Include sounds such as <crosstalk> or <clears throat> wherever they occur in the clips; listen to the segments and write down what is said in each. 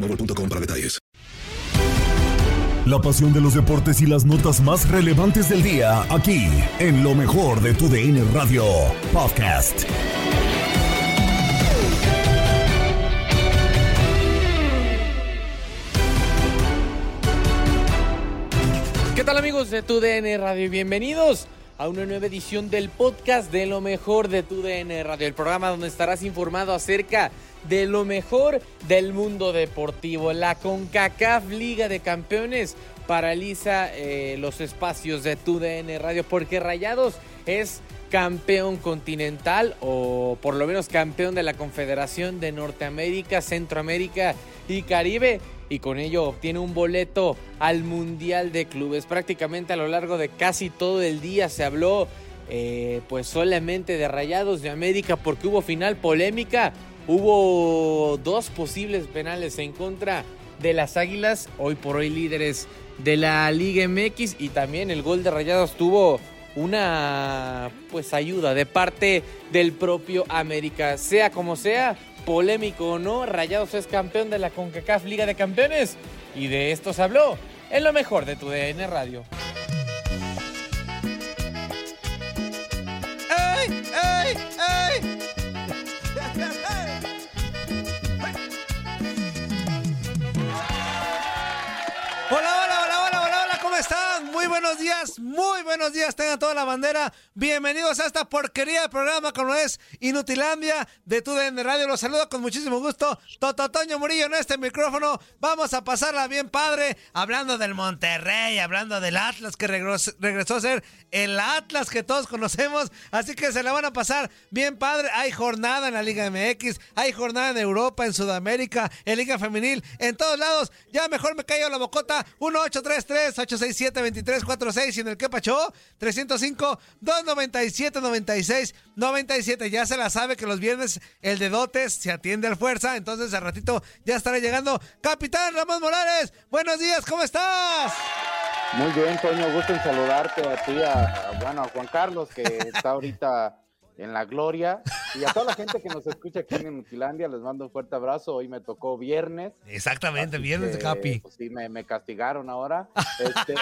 boostmobile.com para detalles. La pasión de los deportes y las notas más relevantes del día, aquí, en lo mejor de tu DN Radio Podcast. ¿Qué tal amigos de Tu DN Radio? Bienvenidos a una nueva edición del podcast de lo mejor de Tu DN Radio, el programa donde estarás informado acerca de lo mejor del mundo deportivo. La CONCACAF Liga de Campeones paraliza eh, los espacios de Tu DN Radio porque Rayados es campeón continental o por lo menos campeón de la Confederación de Norteamérica, Centroamérica y Caribe y con ello obtiene un boleto al Mundial de Clubes. Prácticamente a lo largo de casi todo el día se habló eh, pues solamente de Rayados de América porque hubo final polémica. Hubo dos posibles penales en contra de las Águilas, hoy por hoy líderes de la Liga MX y también el gol de Rayados tuvo una pues ayuda de parte del propio América. Sea como sea, polémico o no, Rayados es campeón de la CONCACAF Liga de Campeones y de esto se habló en lo mejor de tu DN Radio. Buenos días, muy buenos días, tengan toda la bandera. Bienvenidos a esta porquería de programa como es Inutilandia de TUDN Radio. Los saludo con muchísimo gusto. Tototoño Murillo en este micrófono. Vamos a pasarla bien padre, hablando del Monterrey, hablando del Atlas que regresó, a ser el Atlas que todos conocemos. Así que se la van a pasar bien padre. Hay jornada en la Liga MX, hay jornada en Europa, en Sudamérica, en Liga Femenil, en todos lados. Ya mejor me callo la bocota. 1-833-867-2346 y en el que pachó 305-297-96-97. Ya se la sabe que los viernes el de dotes se atiende al fuerza. Entonces al ratito ya estará llegando Capitán Ramón Morales. Buenos días, ¿cómo estás? Muy bien, Toño, gusto en saludarte a ti, bueno, a Juan Carlos, que está ahorita en la gloria, y a toda la gente que nos escucha aquí en Mutilandia, les mando un fuerte abrazo. Hoy me tocó viernes. Exactamente, viernes, que, Capi. Pues, sí, me, me, castigaron ahora. Este...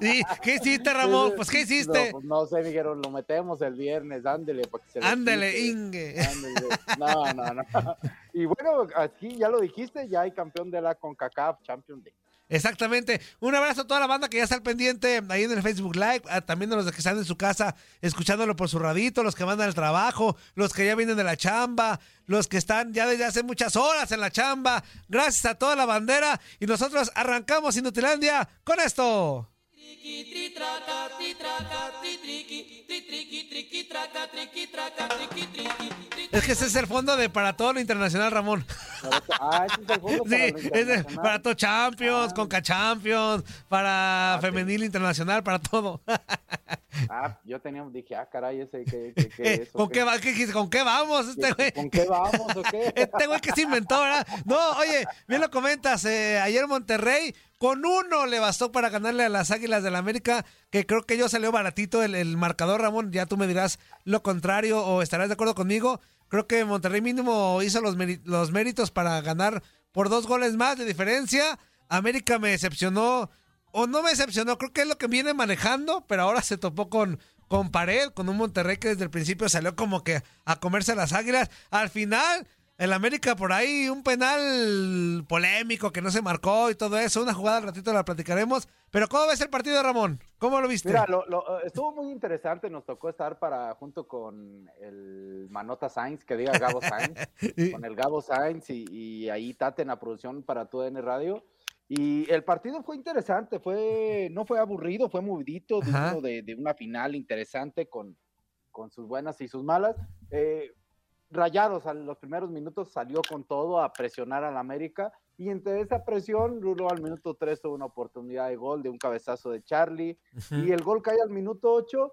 <laughs> ¿Y ¿Qué hiciste, Ramón? Pues, ¿qué hiciste? No, pues, no sé, me dijeron, lo metemos el viernes, ándele. Para que se ándele, Inge. Ándele. No, no, no. Y bueno, aquí ya lo dijiste, ya hay campeón de la CONCACAF Champions League. Exactamente. Un abrazo a toda la banda que ya está al pendiente ahí en el Facebook Live, a, también a los que están en su casa escuchándolo por su radito los que van al trabajo, los que ya vienen de la chamba, los que están ya desde hace muchas horas en la chamba. Gracias a toda la bandera y nosotros arrancamos Inutilandia con esto. Es que ese es el fondo de para todo lo internacional, Ramón. Ah, ese es el fondo <laughs> para Sí, lo es de- internacional. para todo Champions, Ah. Conca Champions, para sí. femenil internacional, para todo. Ah, yo tenía, dije, ah, caray, ese, ¿qué, qué, qué es? <laughs> o ¿Con qué, ¿Con qué vamos? Este güey. ¿Con qué vamos o qué? <laughs> Este güey que se inventó, ¿verdad? No, oye, bien lo comentas. eh, ayer Monterrey con uno le bastó para ganarle a las Águilas del América, que creo que yo salió baratito el, el marcador, Ramón. Ya tú me dirás lo contrario o estarás de acuerdo conmigo. Creo que Monterrey mínimo hizo los, los méritos para ganar por dos goles más de diferencia. América me decepcionó, o no me decepcionó, creo que es lo que viene manejando, pero ahora se topó con, con pared, con un Monterrey que desde el principio salió como que a comerse las águilas. Al final, el América por ahí, un penal polémico que no se marcó y todo eso, una jugada al ratito la platicaremos. Pero ¿cómo ves el partido, Ramón? ¿Cómo lo viste? Mira, lo, lo- estuvo muy interesante, nos tocó estar para junto con el Manota Sainz, que diga Gabo Sainz, <laughs> con el Gabo Sainz y, y ahí Tate en la producción para tu N Radio. Y el partido fue interesante, fue, no fue aburrido, fue movidito, Ajá. digno de, de una final interesante con, con sus buenas y sus malas. Eh, Rayados a los primeros minutos salió con todo a presionar al América y entre esa presión, Lulo al minuto 3 tuvo una oportunidad de gol de un cabezazo de Charlie y el gol cae al minuto 8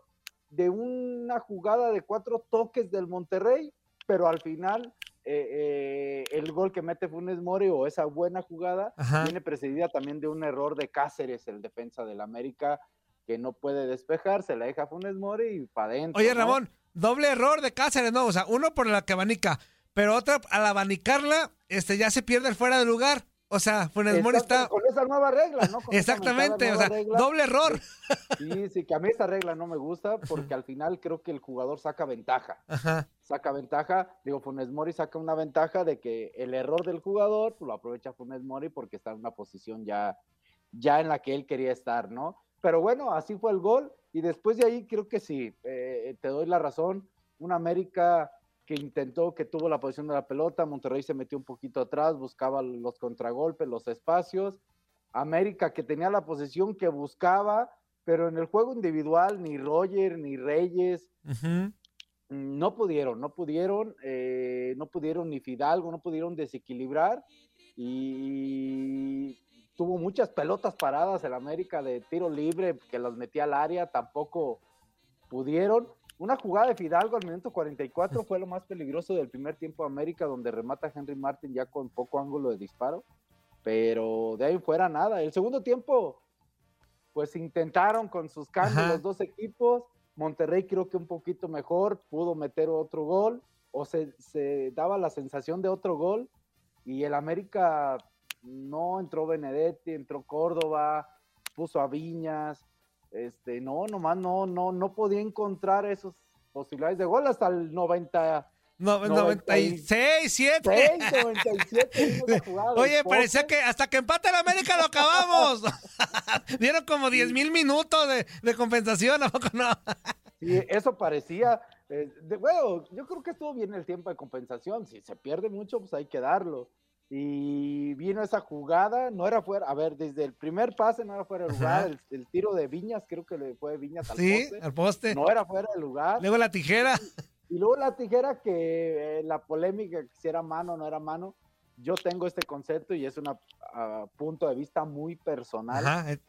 de una jugada de cuatro toques del Monterrey, pero al final eh, eh, el gol que mete Funes Mori o esa buena jugada Ajá. viene precedida también de un error de Cáceres, el defensa del América, que no puede despejar, se la deja Funes Mori y para adentro. Oye, ¿no? Doble error de Cáceres, ¿no? O sea, uno por la que abanica, pero otra, al abanicarla, este, ya se pierde el fuera de lugar. O sea, Funes Mori está... Con esa nueva regla, ¿no? Con Exactamente, o sea, regla. doble error. Sí, sí, que a mí esta regla no me gusta porque al final creo que el jugador saca ventaja. Ajá. Saca ventaja, digo, Funes Mori saca una ventaja de que el error del jugador lo aprovecha Funes Mori porque está en una posición ya, ya en la que él quería estar, ¿no? Pero bueno, así fue el gol y después de ahí creo que sí, eh, te doy la razón. Un América que intentó, que tuvo la posición de la pelota, Monterrey se metió un poquito atrás, buscaba los contragolpes, los espacios. América que tenía la posición que buscaba, pero en el juego individual ni Roger ni Reyes no pudieron, no pudieron, eh, no pudieron ni Fidalgo, no pudieron desequilibrar y tuvo muchas pelotas paradas el América de tiro libre que las metía al área, tampoco pudieron. Una jugada de Fidalgo al minuto 44 fue lo más peligroso del primer tiempo de América, donde remata Henry Martin ya con poco ángulo de disparo, pero de ahí fuera nada. El segundo tiempo, pues intentaron con sus cambios Ajá. los dos equipos. Monterrey creo que un poquito mejor, pudo meter otro gol, o se, se daba la sensación de otro gol, y el América no entró Benedetti, entró Córdoba, puso a Viñas, este, no, nomás no, no, no podía encontrar esas posibilidades de gol hasta el 90. No, 96, 7. 97. una jugada del Oye, parecía que hasta que empate el América lo acabamos. <laughs> Dieron como 10 mil minutos de, de compensación, ¿a poco no? Sí, eso parecía. eh, de, bueno, yo creo que estuvo bien el tiempo de compensación. Si se pierde mucho, pues hay que darlo. Y vino esa jugada, no era fuera, a ver, desde el primer pase no era fuera de lugar, el, el tiro de Viñas, creo que le fue Viñas al Sí, poste, al poste. no era fuera de lugar. Luego la tijera. Y luego la tijera que eh, la polémica, que si era mano o no era mano, yo tengo este concepto y es un punto de vista muy personal. Ajá, eh,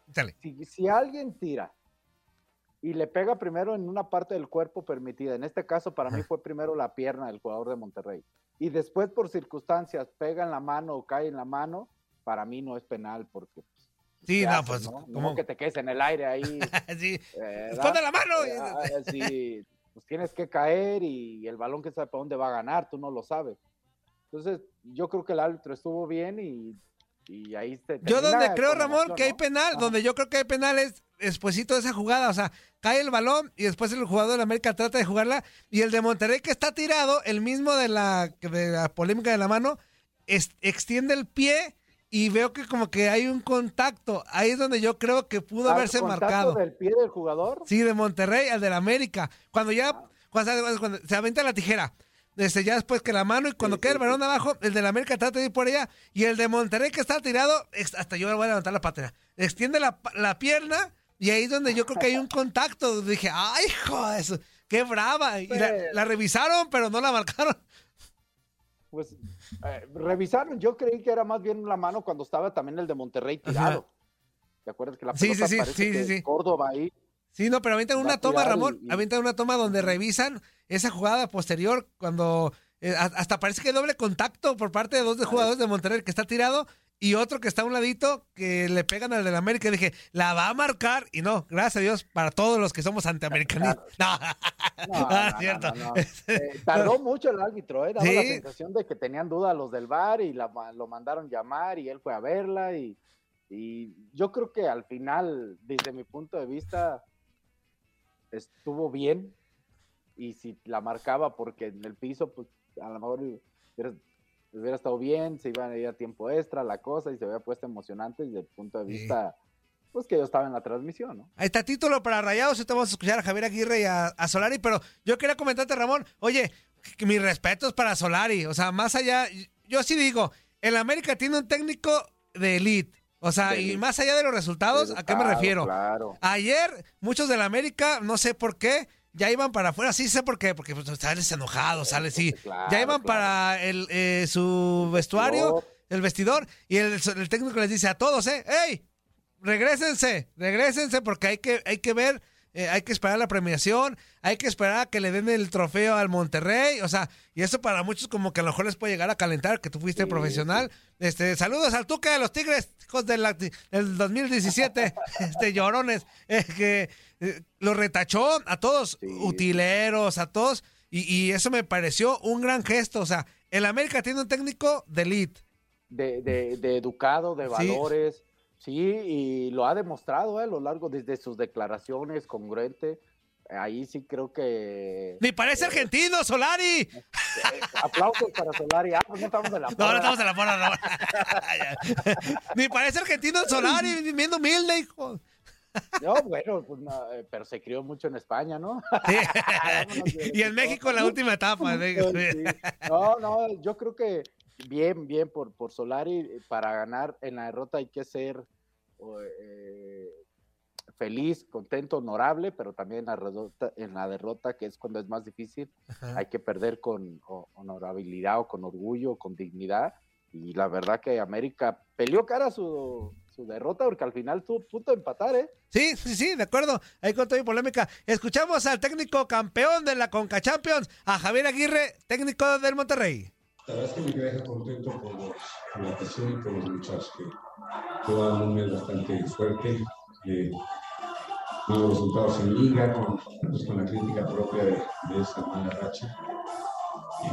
si alguien tira y le pega primero en una parte del cuerpo permitida, en este caso para mí fue primero la pierna del jugador de Monterrey, y después por circunstancias pega en la mano o cae en la mano, para mí no es penal porque... pues, Sí, ¿qué no, haces, pues, no? No ¿cómo? que te quedes en el aire ahí. <laughs> sí. eh, ¡Esconde la mano! eh, ah, <laughs> sí, pues tienes que caer y el balón que sabe para dónde va a ganar, tú no lo sabes. Entonces, yo creo que el árbitro estuvo bien y, y ahí se Yo donde la creo, Ramón, que hay ¿no? penal, donde yo creo que hay penal es despuesito de esa jugada, o sea, cae el balón y después el jugador de América trata de jugarla y el de Monterrey que está tirado, el mismo de la, de la polémica de la mano, es- extiende el pie y veo que como que hay un contacto, ahí es donde yo creo que pudo Ah, haberse ¿contacto marcado. del pie del jugador? Sí, de Monterrey al del América. Cuando ya, cuando, se- cuando se avienta la tijera. Este, ya después que la mano y cuando queda el balón abajo, el de la América trata de ir por allá y el de Monterrey que está tirado, hasta yo le voy a levantar la patria, extiende la, pierna y ahí es donde yo creo que hay un <laughs> contacto. Dije, ay, hijo de eso, qué brava. Y la, la revisaron, pero no la marcaron. Pues eh, revisaron, yo creí que era más bien la mano cuando estaba también el de Monterrey tirado. ¿Te acuerdas que la pelota sí, sí, parece sí, que sí, sí. Córdoba ahí? Sí, no, pero avientan una toma, Ramón, avientan una toma donde revisan esa jugada posterior cuando eh, hasta parece que hay doble contacto por parte de dos de jugadores de Monterrey que está tirado y otro que está a un ladito que le pegan al del América. Y dije, la va a marcar y no, gracias a Dios para todos los que somos antiamericanistas. <laughs> No, No, no, cierto. no, no. <laughs> Eh, tardó mucho el árbitro, ¿eh? Daba Sí. la sensación de que tenían duda los del bar y la, lo mandaron llamar y él fue a verla y, y yo creo que al final, desde mi punto de vista, estuvo bien y si la marcaba porque en el piso, pues a lo mejor hubiera, hubiera estado bien, se iban a ir a tiempo extra la cosa y se había puesto emocionante desde el punto de vista, pues que yo estaba en la transmisión, ¿no? Ahí está título para Rayados. Ahorita vamos a escuchar a Javier Aguirre y a, a Solari. Pero yo quería comentarte, Ramón. Oye, que mis respetos para Solari. O sea, más allá. Yo sí digo, el América tiene un técnico de elite. O sea, De y más allá de los resultados, ¿a qué me refiero? Claro. Ayer, muchos del América, no sé por qué, ya iban para afuera. Sí sé por qué, porque pues, sales enojado, sales, sí. Claro, ya iban claro. para el, eh, su vestuario, el vestidor, y el, el técnico les dice a todos, ¿eh? ¡Ey! Regrésense, regrésense, porque hay que, hay que ver, eh, hay que esperar la premiación, hay que esperar a que le den el trofeo al Monterrey, o sea, y eso para muchos como que a lo mejor les puede llegar a calentar, que tú fuiste profesional. Este, saludos al Tuca de los Tigres, hijos de la- del 2017, <laughs> este, llorones, eh, que eh, lo retachó a todos, utileros, a todos, y, y eso me pareció un gran gesto, o sea, el América tiene un técnico de elite. de, de- de educado, de valores, sí, y lo ha demostrado eh, a lo largo desde sus declaraciones, congruente. Ahí sí creo que Ni parece argentino, Solari. eh, aplausos para Solari. Ah, pues no estamos en la No, no porra. estamos en la porra, no. <laughs> Ni parece argentino Solari, viendo humilde, hijo. No, bueno, pues no, eh, pero se crió mucho en España, ¿no? <laughs> y en México en la última etapa. <laughs> ¿no? Sí. No, no, yo creo que bien, bien por, por Solari. eh, Para ganar en la derrota hay que ser o, eh, feliz, contento, honorable, pero también en la, derrota, en la derrota, que es cuando es más difícil, hay que perder con o- honorabilidad o con orgullo, con dignidad. Y la verdad que América peleó cara su, su derrota porque al final tuvo punto de empatar, ¿eh? Sí, sí, sí, de acuerdo. Ahí con toda mi polémica. Escuchamos al técnico campeón de la Conca Champions, a Javier Aguirre, técnico del Monterrey. La verdad es que me deja contento por, los, por la afición y por los muchachos que jugaron un mes bastante fuerte, eh, resultados en liga, con, pues, con la crítica propia de, de esa mala racha.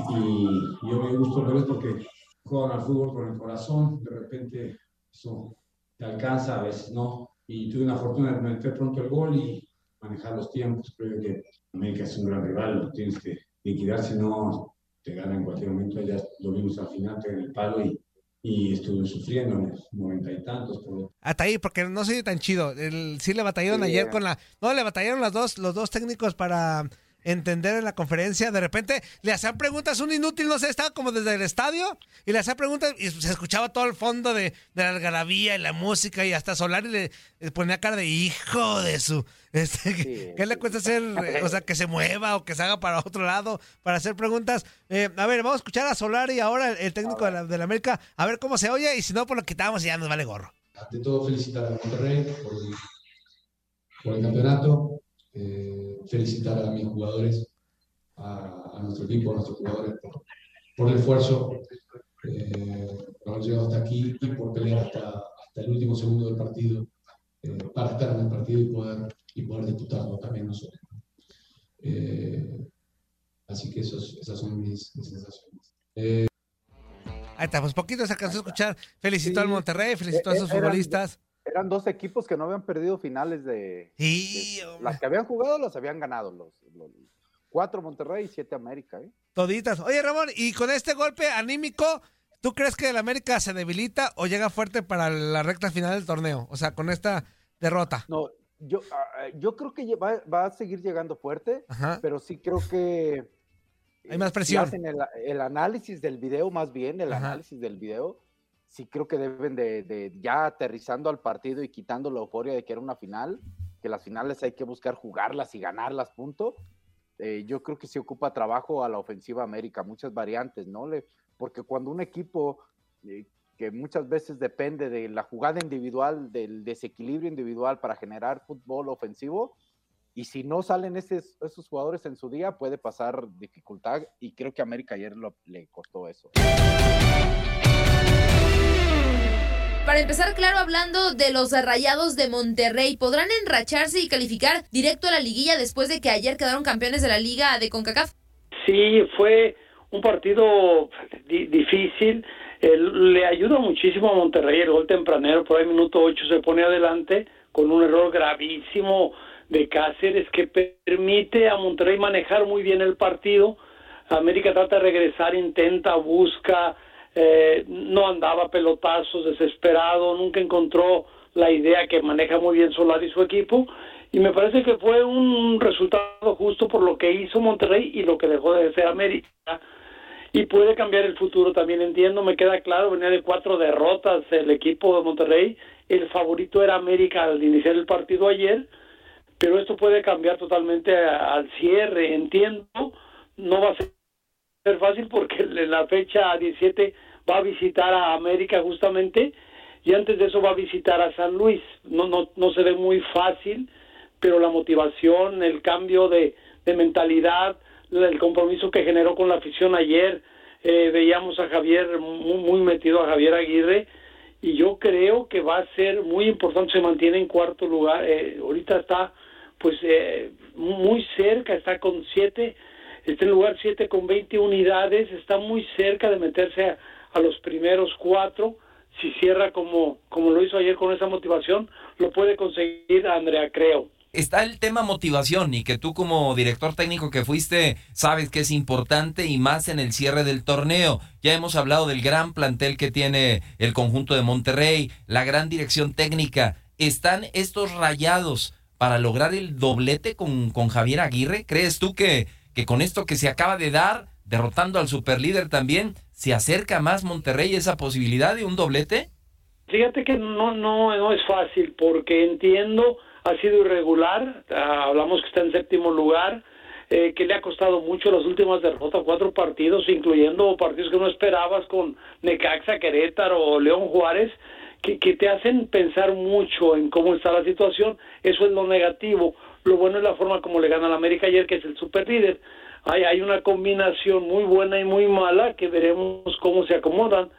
Y, yo me gusto verlos porque juegan al fútbol con el corazón, de repente eso te alcanza, a veces no. Y tuve una fortuna de meter pronto el gol y manejar los tiempos. Creo que América es un gran rival, lo tienes que liquidar, si no te gana en cualquier momento. Ya lo vimos al final, en el palo y, y estuve sufriendo en los noventa y tantos. Por, Hasta ahí, porque no soy tan chido. El, sí le batallaron Sí. ayer con la. No, le batallaron las dos, los dos técnicos para entender en la conferencia. De repente le hacían preguntas, un inútil, no sé, estaba como desde el estadio y le hacían preguntas y se escuchaba todo el fondo de, de la algarabía y la música y hasta Solari le, le ponía cara de hijo de su. <laughs> Este, que- ¿Qué le cuesta hacer? <laughs> O sea, que se mueva o que se haga para otro lado para hacer preguntas. Eh, a ver, vamos a escuchar a Solari ahora, el, el técnico de la, de la América, a ver cómo se oye y si no, pues lo quitamos y ya nos vale gorro. ante todo, felicitar a Monterrey por el, por el campeonato, eh, felicitar a mis jugadores, a, a nuestro equipo, a nuestros jugadores por, por el esfuerzo, eh, por haber llegado hasta aquí y por pelear hasta, hasta el último segundo del partido eh, para estar en el partido y poder, y poder disputarlo también nosotros. Eh, así que esos, esas son mis, mis sensaciones. Eh, Ahí está, pues poquito se alcanzó a escuchar. Felicitó al Monterrey, felicitó a Eh, sus futbolistas. Eran dos equipos que no habían perdido finales de. Sí, de- las que habían jugado las habían ganado. Los, los- cuatro Monterrey y siete América. ¿eh? Toditas. Oye, Ramón, y con este golpe anímico, ¿tú crees que el América se debilita o llega fuerte para la recta final del torneo? O sea, con esta derrota. No, Yo, ah, yo creo que va, va a seguir llegando fuerte, pero sí creo que hay más presión. hacen el, el, análisis del video, más bien, el análisis del video, sí creo que deben de, de, ya aterrizando al partido y quitando la euforia de que era una final, que las finales hay que buscar jugarlas y ganarlas, punto. Eh, yo creo que se ocupa trabajo a la ofensiva América, muchas variantes, ¿no? Le, porque cuando un equipo eh, que muchas veces depende de la jugada individual, del desequilibrio individual para generar fútbol ofensivo, y si no salen esos, esos jugadores en su día, puede pasar dificultad, y creo que América ayer lo, le costó eso. Para empezar, claro, hablando de los rayados de Monterrey, ¿podrán enracharse y calificar directo a la liguilla después de que ayer quedaron campeones de la liga de CONCACAF? Sí, fue un partido difícil. le ayuda muchísimo a Monterrey el gol tempranero, por ahí minuto 8 se pone adelante con un error gravísimo de Cáceres que permite a Monterrey manejar muy bien el partido. América trata de regresar, intenta, busca, eh, no andaba pelotazos, desesperado, nunca encontró la idea que maneja muy bien Solar y su equipo. Y me parece que fue un resultado justo por lo que hizo Monterrey y lo que dejó de ser América. Y puede cambiar el futuro también, entiendo, me queda claro, venía de cuatro derrotas el equipo de Monterrey. El favorito era América al iniciar el partido ayer, pero esto puede cambiar totalmente al cierre, entiendo. No va a ser ser fácil porque en la fecha 17 va a visitar a América justamente y antes de eso va a visitar a San Luis. No, no, no se ve muy fácil, pero la motivación, el cambio de, mentalidad, el compromiso que generó con la afición ayer, eh, veíamos a Javier muy, muy, metido a Javier Aguirre y yo creo que va a ser muy importante, se mantiene en cuarto lugar, eh, ahorita está pues eh, muy cerca, está con siete está en lugar 7 con 20 unidades, está muy cerca de meterse a, los primeros cuatro. Si cierra como, como lo hizo ayer con esa motivación, lo puede conseguir Andrea, creo está el tema motivación y que tú como director técnico que fuiste sabes que es importante y más en el cierre del torneo. Ya hemos hablado del gran plantel que tiene el conjunto de Monterrey, la gran dirección técnica. ¿Están estos rayados para lograr el doblete con, con Javier Aguirre? ¿Crees tú que que con esto que se acaba de dar, derrotando al superlíder también, se acerca más Monterrey esa posibilidad de un doblete? Fíjate que no, no, no es fácil, porque entiendo, ha sido irregular, ah, hablamos que está en séptimo lugar, eh, que le ha costado mucho las últimas derrotas, cuatro partidos, incluyendo partidos que no esperabas con Necaxa, Querétaro o León Juárez, que, que te hacen pensar mucho en cómo está la situación, eso es lo negativo. Lo bueno es la forma como le gana al América ayer, que es el super líder. Hay, hay una combinación muy buena y muy mala que veremos cómo se acomodan.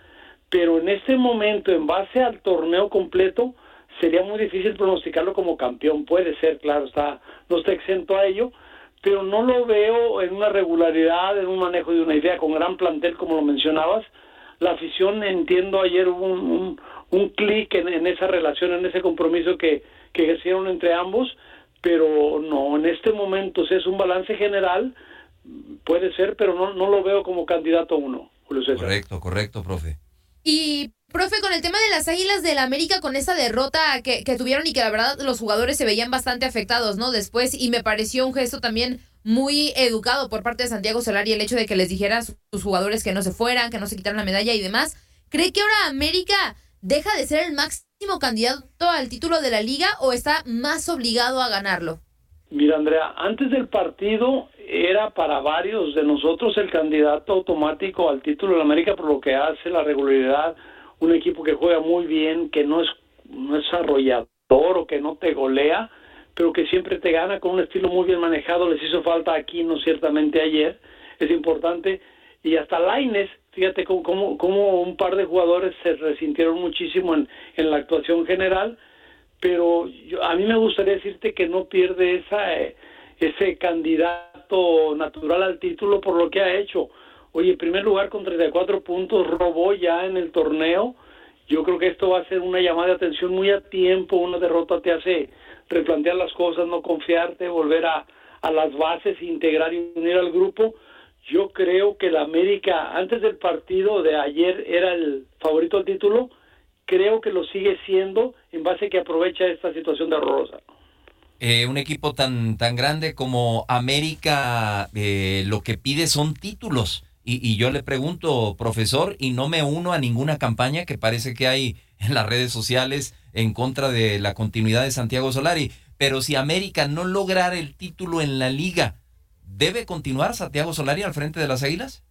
Pero en este momento, en base al torneo completo, sería muy difícil pronosticarlo como campeón. Puede ser, claro, está, no está exento a ello, pero no lo veo en una regularidad, en un manejo de una idea con gran plantel, como lo mencionabas. La afición, entiendo, ayer hubo un, un, clic en, esa relación, en ese compromiso que, que ejercieron entre ambos, pero no, en este momento si es un balance general, puede ser, pero no, no lo veo como candidato uno, Julio César. Correcto, correcto, profe. Y, profe, con el tema de las Águilas del América, con esa derrota que, que tuvieron y que la verdad los jugadores se veían bastante afectados, ¿no? Después, y me pareció un gesto también muy educado por parte de Santiago Solari el hecho de que les dijera a sus jugadores que no se fueran, que no se quitaran la medalla y demás. ¿Cree que ahora América deja de ser el máximo candidato al título de la liga o está más obligado a ganarlo? Mira, Andrea, antes del partido era para varios de nosotros el candidato automático al título de la América por lo que hace la regularidad, un equipo que juega muy bien, que no es, no es arrollador o que no te golea, pero que siempre te gana con un estilo muy bien manejado. Les hizo falta aquí, no ciertamente ayer, es importante. Y hasta Laines fíjate cómo, cómo, un par de jugadores se resintieron muchísimo en, en la actuación general, pero yo, a mí me gustaría decirte que no pierde esa, eh, ese candidato natural al título por lo que ha hecho. Oye, en primer lugar con 34 puntos robó ya en el torneo. Yo creo que esto va a ser una llamada de atención muy a tiempo. Una derrota te hace replantear las cosas, no confiarte, volver a, a las bases, integrar y unir al grupo yo creo que la América, antes del partido de ayer, era el favorito al título. Creo que lo sigue siendo en base a que aprovecha esta situación de horrorosa. Eh, un equipo tan, tan grande como América eh, lo que pide son títulos. Y, y, yo le pregunto, profesor, y no me uno a ninguna campaña que parece que hay en las redes sociales en contra de la continuidad de Santiago Solari. Pero si América no lograra el título en la liga, ¿debe continuar Santiago Solari al frente de las Águilas?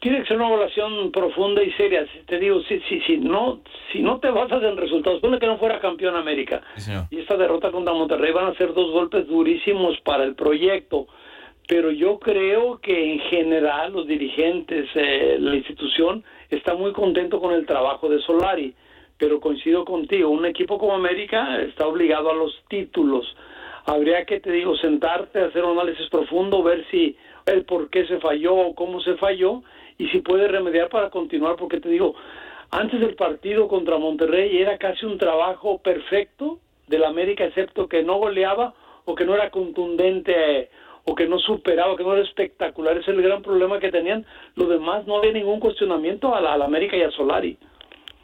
Tiene que ser una evaluación profunda y seria. Te digo, si, si, si, no, si no te basas en resultados, supone que no fuera campeón América. Sí, y esta derrota contra Monterrey van a ser dos golpes durísimos para el proyecto. Pero yo creo que en general los dirigentes, eh, la institución, está muy contento con el trabajo de Solari. Pero coincido contigo, un equipo como América está obligado a los títulos. Habría que, te digo, sentarte, hacer un análisis profundo, ver si el por qué se falló o cómo se falló y si puede remediar para continuar, porque te digo, antes del partido contra Monterrey era casi un trabajo perfecto del América, excepto que no goleaba o que no era contundente o que no superaba, que no era espectacular. Ese es el gran problema que tenían. Lo demás no había ningún cuestionamiento la, a la América y a Solari.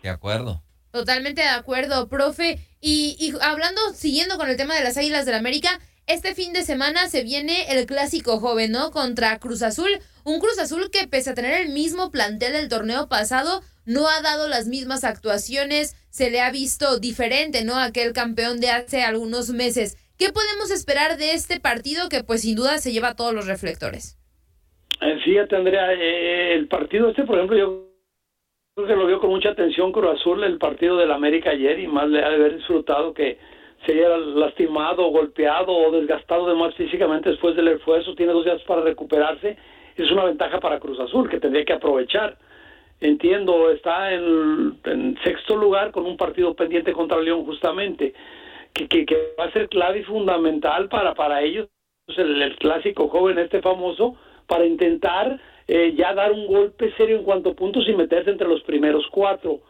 De acuerdo. Totalmente de acuerdo, profe. Y, y hablando, siguiendo con el tema de las Águilas del América, este fin de semana se viene el clásico joven, ¿no? Contra Cruz Azul. Un Cruz Azul que pese a tener el mismo plantel del torneo pasado, no ha dado las mismas actuaciones, se le ha visto diferente, ¿no? Aquel campeón de hace algunos meses. ¿Qué podemos esperar de este partido que pues sin duda se lleva todos los reflectores? Eh, fíjate, Andrea, eh, el partido este, por ejemplo, yo que lo vio con mucha atención Cruz Azul, el partido del América ayer, y más le ha de haber disfrutado que se haya lastimado, golpeado o desgastado de más físicamente después del esfuerzo, tiene dos días para recuperarse, es una ventaja para Cruz Azul que tendría que aprovechar. Entiendo, está en, en sexto lugar con un partido pendiente contra León justamente, que, que, que, va a ser clave y fundamental para, para ellos, el, el clásico joven este famoso, para intentar eh, ya dar un golpe serio en cuanto a puntos y meterse entre los primeros cuatro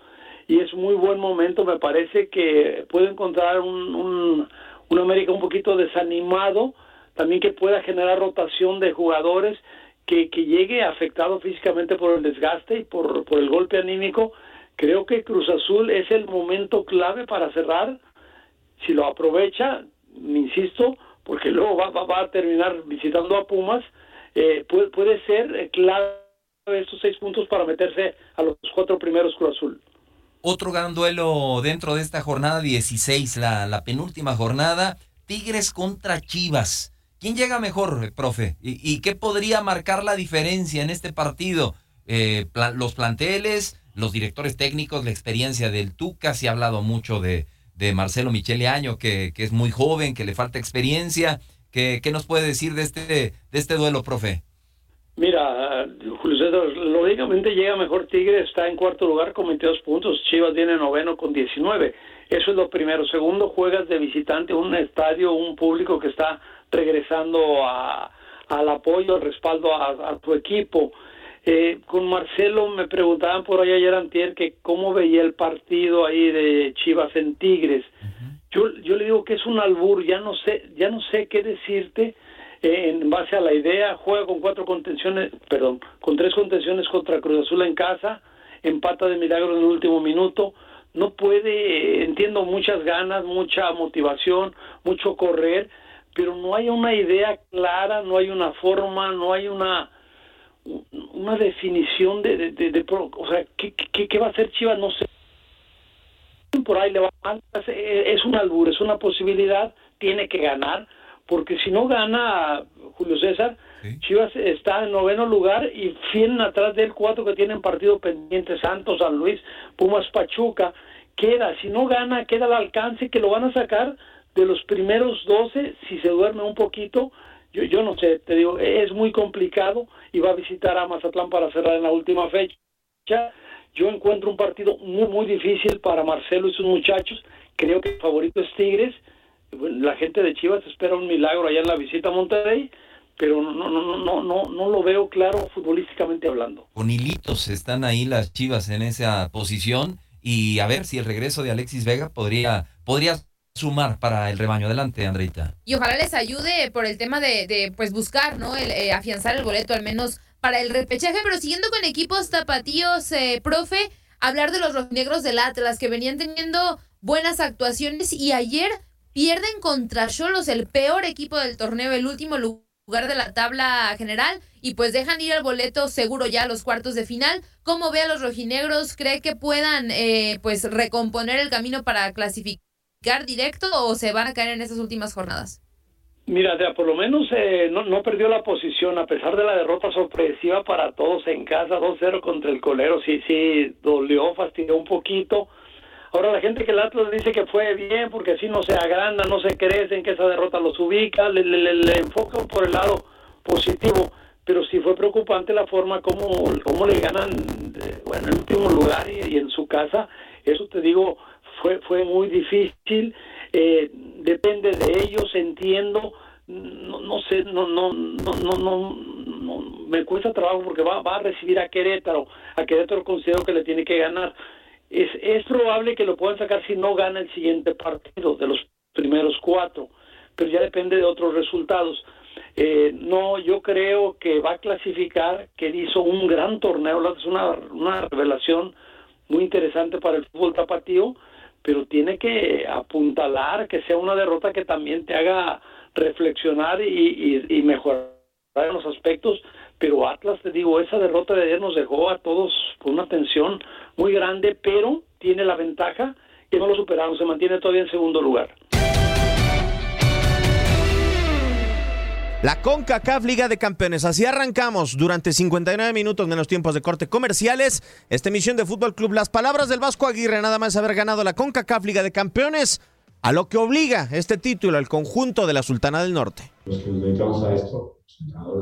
y es muy buen momento. Me parece que puede encontrar un, un, un América un poquito desanimado, también que pueda generar rotación de jugadores, que, que llegue afectado físicamente por el desgaste y por, por el golpe anímico. Creo que Cruz Azul es el momento clave para cerrar. Si lo aprovecha, insisto, porque luego va, va a terminar visitando a Pumas, eh, puede, puede ser clave estos seis puntos para meterse a los cuatro primeros Cruz Azul. Otro gran duelo dentro de esta jornada 16, la, penúltima jornada, Tigres contra Chivas. ¿Quién llega mejor, profe? ¿Y, qué podría marcar la diferencia en este partido? Eh, los planteles, los directores técnicos, la experiencia del Tuca, se ha hablado mucho de, Marcelo Michele Año, que, es muy joven, que le falta experiencia. ¿Qué, qué nos puede decir de este, de este duelo, profe? Mira, Julio César, lógicamente llega mejor Tigre, está en cuarto lugar con 22 puntos, Chivas tiene noveno con 19. Eso es lo primero. Segundo, juegas de visitante, un estadio, un público que está regresando a, al apoyo, al respaldo a, a tu equipo. Eh, con Marcelo me preguntaban por ahí ayer antier que cómo veía el partido ahí de Chivas en Tigres. Yo, yo le digo que es un albur, ya no sé, ya no sé qué decirte en base a la idea, juega con cuatro contenciones, perdón, con tres contenciones contra Cruz Azul en casa, empata de milagro en el último minuto, no puede, entiendo muchas ganas, mucha motivación, mucho correr, pero no hay una idea clara, no hay una forma, no hay una una definición de, de, de, de o sea, ¿qué, ¿qué, qué, va a hacer Chivas? No sé. Por ahí le va mal, es un albur, es una posibilidad, tiene que ganar, porque si no gana Julio César, ¿Sí? Chivas está en noveno lugar y vienen atrás del cuatro que tienen partido pendiente, Santos, San Luis, Pumas, Pachuca, queda, si no gana, queda al alcance que lo van a sacar de los primeros 12, si se duerme un poquito, yo, yo no sé, te digo, es muy complicado y va a visitar a Mazatlán para cerrar en la última fecha. Yo encuentro un partido muy, muy difícil para Marcelo y sus muchachos, creo que el favorito es Tigres, la gente de Chivas espera un milagro allá en la visita a Monterrey, pero no, no, no, no, no, no lo veo claro futbolísticamente hablando. Con hilitos están ahí las Chivas en esa posición y a ver si el regreso de Alexis Vega podría, podría sumar para el rebaño. Adelante, Andreita. Y ojalá les ayude por el tema de, de pues buscar, ¿no? El, eh, afianzar el boleto al menos para el repechaje, pero siguiendo con equipos tapatíos, eh, profe, hablar de los rojinegros del Atlas que venían teniendo buenas actuaciones y ayer pierden contra Cholos, el peor equipo del torneo, el último lugar de la tabla general, y pues dejan ir al boleto seguro ya a los cuartos de final. ¿Cómo ve a los rojinegros? ¿Cree que puedan eh, pues recomponer el camino para clasificar directo o se van a caer en esas últimas jornadas? Mira, por lo menos eh, no, no perdió la posición a pesar de la derrota sorpresiva para todos en casa, 2-0 contra el Colero. Sí, sí, dolió, fastidió un poquito. Ahora la gente que el Atlas dice que fue bien porque así no se agranda, no se crecen, que esa derrota los ubica, le, le, le enfocan por el lado positivo. Pero sí fue preocupante la forma como, como le ganan, eh, bueno, en último lugar y, y en su casa. Eso te digo, fue, fue muy difícil eh, depende de ellos, entiendo, no, no sé, no, no, no, no, no, me cuesta trabajo porque va, va a recibir a Querétaro, a Querétaro considero que le tiene que ganar. Es, es probable que lo puedan sacar si no gana el siguiente partido de los primeros cuatro, pero ya depende de otros resultados. Eh, no, yo creo que va a clasificar, que hizo un gran torneo, es una, una revelación muy interesante para el fútbol tapatío, pero tiene que apuntalar que sea una derrota que también te haga reflexionar y, y, mejorar en los aspectos. Pero Atlas, te digo, esa derrota de ayer nos dejó a todos con una tensión muy grande, pero tiene la ventaja que no lo superaron, se mantiene todavía en segundo lugar. La CONCACAF Liga de Campeones. Así arrancamos durante 59 minutos menos tiempos de corte comerciales. Esta emisión de Fútbol Club. Las palabras del Vasco Aguirre, nada más haber ganado la CONCACAF Liga de Campeones, a lo que obliga este título al conjunto de la Sultana del Norte. Los que nos dedicamos a esto,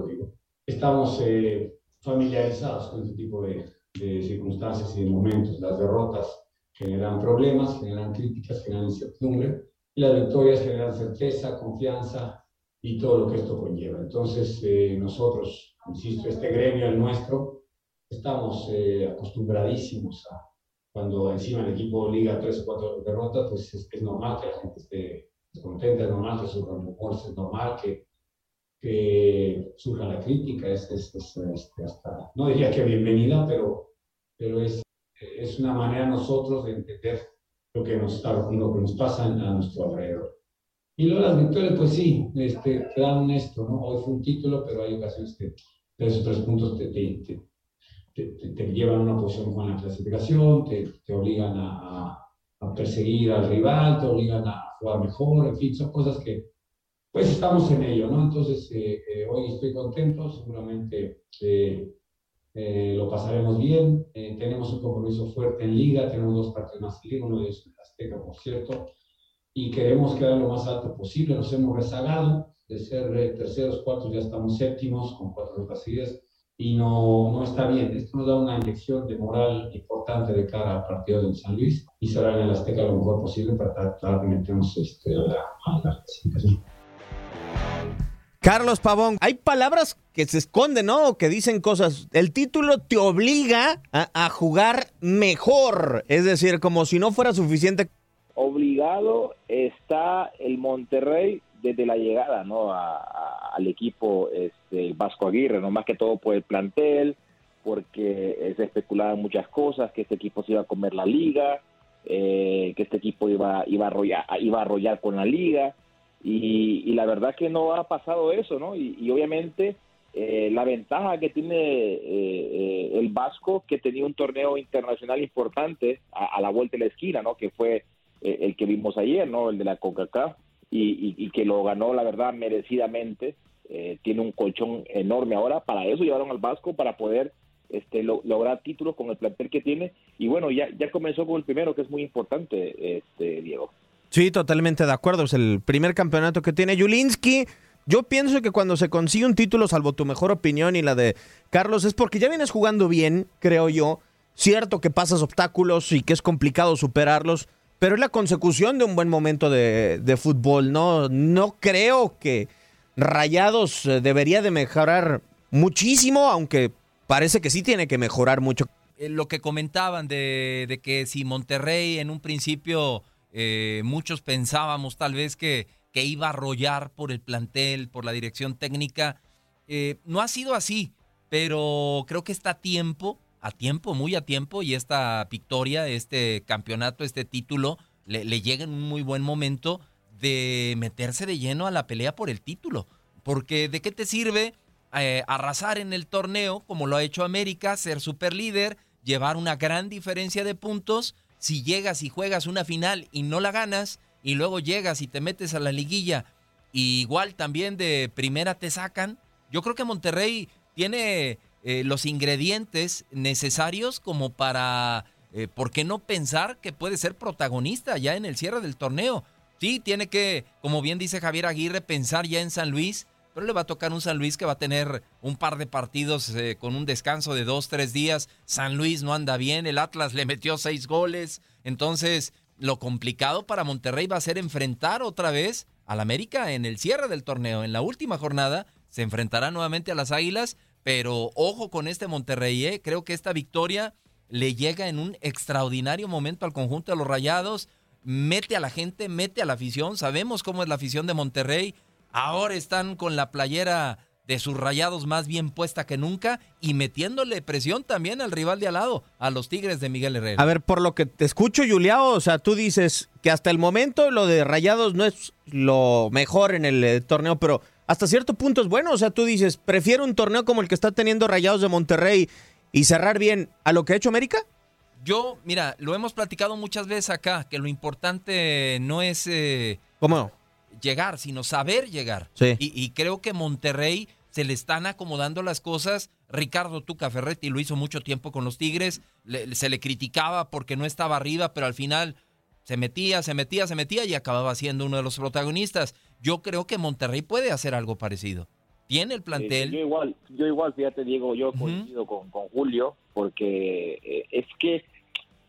digo, estamos eh, familiarizados con este tipo de, de circunstancias y de momentos. Las derrotas generan problemas, generan críticas, generan incertidumbre. Y las victorias generan certeza, confianza y todo lo que esto conlleva. Entonces, eh, nosotros, insisto, este gremio, el nuestro, estamos eh, acostumbradísimos a cuando encima el equipo liga tres o cuatro derrotas, pues es, es normal que la gente esté descontenta, es normal que surjan rumores, es normal que, que surja la crítica, es, es, es, hasta, no diría que bienvenida, pero, pero es, es una manera nosotros de entender lo que nos, está, lo que nos pasa a nuestro alrededor. Y luego las victorias, pues sí, este, te dan esto, ¿no? Hoy fue un título, pero hay ocasiones que esos tres puntos te, te, te, te, llevan a una posición con la clasificación, te, obligan a, a, perseguir al rival, te obligan a jugar mejor, en fin, son cosas que, pues estamos en ello, ¿no? Entonces, eh, eh, hoy estoy contento, seguramente eh, lo pasaremos bien, tenemos un compromiso fuerte en Liga, tenemos dos partidos más en Liga, uno de ellos en Azteca, por cierto, y queremos quedar lo más alto posible. Nos hemos rezagado de ser eh, terceros, cuartos, ya estamos séptimos con cuatro casillas y no, no está bien. Esto nos da una inyección de moral importante de cara al partido de San Luis y será en el Azteca lo mejor posible para tratar de meternos este, a, la. Carlos Pavón, hay palabras que se esconden, ¿no? Que dicen cosas. El título te obliga a, a jugar mejor. Es decir, como si no fuera suficiente obligado está el Monterrey desde la llegada ¿no? al equipo este, Vasco Aguirre, no más que todo por el plantel, porque se especulaban muchas cosas, que este equipo se iba a comer la liga, eh, que este equipo iba, iba, a arrollar, iba a arrollar con la liga, y, la verdad que no ha pasado eso, ¿no? Y, obviamente eh, la ventaja que tiene eh, el Vasco, que tenía un torneo internacional importante a, a, la vuelta de la esquina, ¿no? Que fue eh, el que vimos ayer, ¿no? El de la CONCACAF, y, y, que lo ganó, la verdad, merecidamente. Eh, tiene un colchón enorme ahora. Para eso llevaron al Vasco, para poder este, lograr títulos con el plantel que tiene. Y bueno, ya, ya comenzó con el primero, que es muy importante, este, Diego. Sí, totalmente de acuerdo. Es el primer campeonato que tiene Julinski. Yo pienso que cuando se consigue un título, salvo tu mejor opinión y la de Carlos, es porque ya vienes jugando bien, creo yo. Cierto que pasas obstáculos y que es complicado superarlos, pero es la consecución de un buen momento de, fútbol, ¿no? No creo que Rayados eh, debería de mejorar muchísimo, aunque parece que sí tiene que mejorar mucho. Eh, lo que comentaban de, que si Monterrey en un principio eh, muchos pensábamos tal vez que, que, iba a arrollar por el plantel, por la dirección técnica, no ha sido así, pero creo que está a tiempo a tiempo, muy a tiempo, y esta victoria, este campeonato, este título, le, llega en un muy buen momento de meterse de lleno a la pelea por el título. Porque ¿de qué te sirve eh, arrasar en el torneo como lo ha hecho América, ser super líder, llevar una gran diferencia de puntos? Si llegas y juegas una final y no la ganas, y luego llegas y te metes a la liguilla, y igual también de primera te sacan. Yo creo que Monterrey tiene eh, los ingredientes necesarios como para, eh, ¿por qué no pensar que puede ser protagonista ya en el cierre del torneo? Sí, tiene que, como bien dice Javier Aguirre, pensar ya en San Luis, pero le va a tocar un San Luis que va a tener un par de partidos eh, con un descanso de dos, tres días. San Luis no anda bien, el Atlas le metió seis goles. Entonces, lo complicado para Monterrey va a ser enfrentar otra vez al América en el cierre del torneo. En la última jornada se enfrentará nuevamente a las Águilas, pero ojo con este Monterrey, ¿eh? creo que esta victoria le llega en un extraordinario momento al conjunto de los Rayados mete a la gente, mete a la afición. Sabemos cómo es la afición de Monterrey. Ahora están con la playera de sus rayados más bien puesta que nunca y metiéndole presión también al rival de al lado, a los Tigres de Miguel Herrera. A ver, por lo que te escucho, Juliao, o sea, tú dices que hasta el momento lo de rayados no es lo mejor en el eh, torneo, pero hasta cierto punto es bueno. O sea, tú dices, prefiero un torneo como el que está teniendo Rayados de Monterrey y cerrar bien a lo que ha hecho América. Yo, mira, lo hemos platicado muchas veces acá, que lo importante no es eh, ¿Cómo? llegar, sino saber llegar. Sí. Y, y creo que Monterrey se le están acomodando las cosas. Ricardo Tuca Ferretti lo hizo mucho tiempo con los Tigres, le- se le criticaba porque no estaba arriba, pero al final se metía, se metía, se metía y acababa siendo uno de los protagonistas. Yo creo que Monterrey puede hacer algo parecido. Tiene el plantel. Yo igual, yo igual, fíjate Diego, yo coincido con, con Julio, porque eh, es que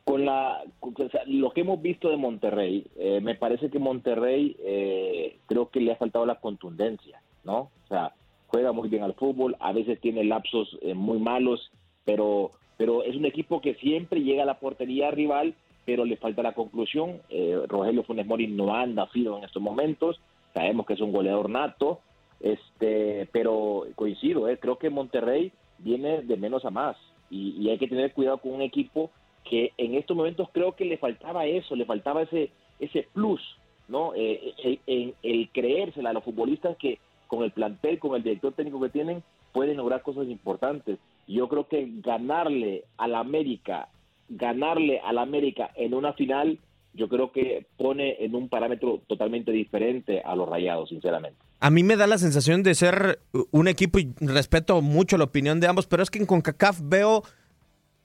con la con- o sea, lo que hemos visto de Monterrey, eh, me parece que Monterrey eh, creo que le ha faltado la contundencia, ¿no? O sea, juega muy bien al fútbol, a veces tiene lapsos eh, muy malos, pero pero es un equipo que siempre llega a la portería rival, pero le falta la conclusión. Eh, Rogelio Funes Mori no anda fido en estos momentos, sabemos que es un goleador nato, este, pero coincido, eh, creo que Monterrey viene de menos a más y, hay que tener cuidado con un equipo que en estos momentos creo que le faltaba eso, le faltaba ese ese plus, ¿no? Eh, eh, en el creérsela a los futbolistas que con el plantel, con el director técnico que tienen, pueden lograr cosas importantes. Yo creo que ganarle al América, ganarle al América en una final, yo creo que pone en un parámetro totalmente diferente a los Rayados, sinceramente. A mí me da la sensación de ser un equipo y respeto mucho la opinión de ambos, pero es que en CONCACAF veo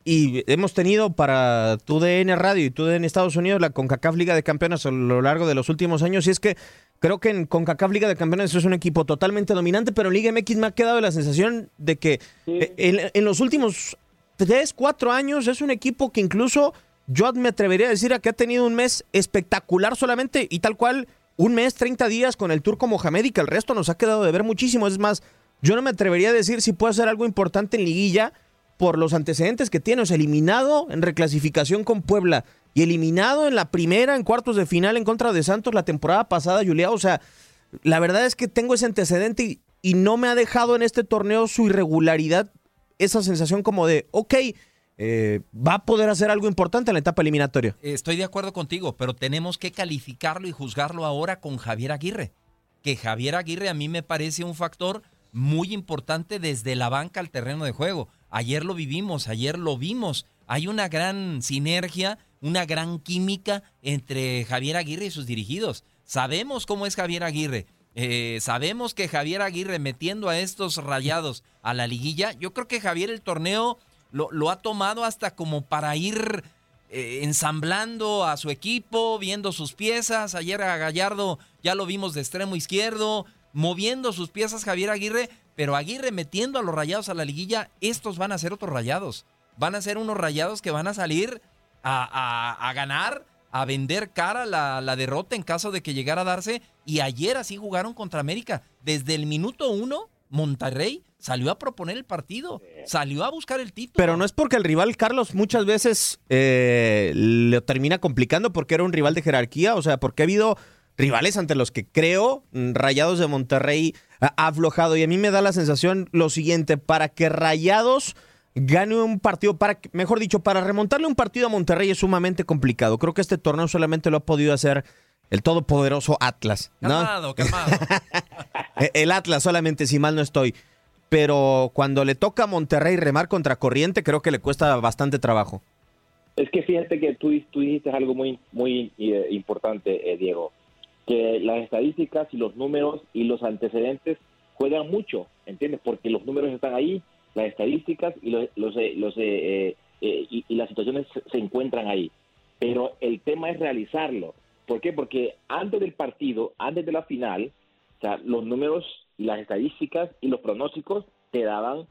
y hemos tenido para TUDN Radio y TUDN Estados Unidos la CONCACAF Liga de Campeones a lo largo de los últimos años y es que creo que en CONCACAF Liga de Campeones es un equipo totalmente dominante, pero en Liga MX me ha quedado la sensación de que en, en los últimos tres, cuatro años es un equipo que incluso yo me atrevería a decir que ha tenido un mes espectacular solamente y tal cual un mes, 30 días con el Turco Mohamed y que el resto nos ha quedado de ver muchísimo. Es más, yo no me atrevería a decir si puede hacer algo importante en liguilla por los antecedentes que tiene. O sea, eliminado en reclasificación con Puebla y eliminado en la primera, en cuartos de final en contra de Santos la temporada pasada, Julia. O sea, la verdad es que tengo ese antecedente y, y no me ha dejado en este torneo su irregularidad, esa sensación como de, ok, eh, va a poder hacer algo importante en la etapa eliminatoria. Estoy de acuerdo contigo, pero tenemos que calificarlo y juzgarlo ahora con Javier Aguirre. Que Javier Aguirre a mí me parece un factor muy importante desde la banca al terreno de juego. Ayer lo vivimos, ayer lo vimos. Hay una gran sinergia, una gran química entre Javier Aguirre y sus dirigidos. Sabemos cómo es Javier Aguirre. Eh, sabemos que Javier Aguirre metiendo a estos rayados a la liguilla, yo creo que Javier el torneo lo, lo ha tomado hasta como para ir eh, ensamblando a su equipo, viendo sus piezas. Ayer a Gallardo ya lo vimos de extremo izquierdo, moviendo sus piezas Javier Aguirre, pero Aguirre metiendo a los rayados a la liguilla, estos van a ser otros rayados. Van a ser unos rayados que van a salir a, a- a ganar, a vender cara la, la derrota en caso de que llegara a darse. Y ayer así jugaron contra América. Desde el minuto uno, Monterrey salió a proponer el partido, salió a buscar el título. Pero no es porque el rival Carlos muchas veces eh, lo termina complicando porque era un rival de jerarquía, o sea, porque ha habido rivales ante los que creo mm, Rayados de Monterrey ha aflojado y a mí me da la sensación lo siguiente, para que Rayados gane un partido, para mejor dicho, para remontarle un partido a Monterrey es sumamente complicado. Creo que este torneo solamente lo ha podido hacer el todopoderoso Atlas. ¿no? Calmado, calmado. <laughs> el Atlas solamente, si mal no estoy. Pero cuando le toca a Monterrey remar contra corriente, creo que le cuesta bastante trabajo. Es que fíjate que tú, tú dijiste algo muy, muy eh, importante, eh, Diego, que las estadísticas y los números y los antecedentes juegan mucho, ¿entiendes? Porque los números están ahí, las estadísticas y, los, los, eh, los eh, eh, y, y las situaciones se encuentran ahí. Pero el tema es realizarlo. ¿Por qué? Porque antes del partido, antes de la final, o sea, los números y las estadísticas y los pronósticos te daban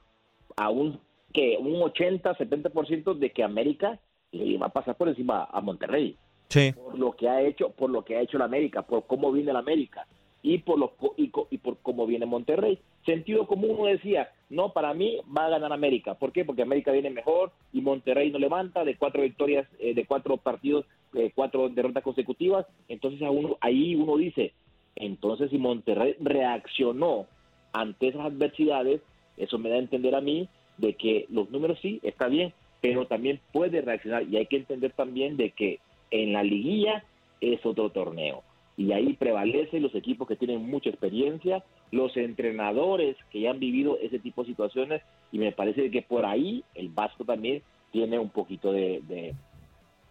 a un que un 80, 70% de que América le iba a pasar por encima a Monterrey Sí. por lo que ha hecho, por lo que ha hecho la América, por cómo viene la América y por lo co- y, y por cómo viene Monterrey. Sentido común uno decía, no, para mí va a ganar América. ¿Por qué? Porque América viene mejor y Monterrey no levanta de cuatro victorias, eh, de cuatro partidos, eh, cuatro derrotas consecutivas. Entonces a uno, ahí uno dice, entonces si Monterrey reaccionó ante esas adversidades, eso me da a entender a mí de que los números sí, está bien, pero también puede reaccionar y hay que entender también de que en la liguilla es otro torneo y ahí prevalecen los equipos que tienen mucha experiencia, los entrenadores que ya han vivido ese tipo de situaciones y me parece que por ahí el Vasco también tiene un poquito de, de,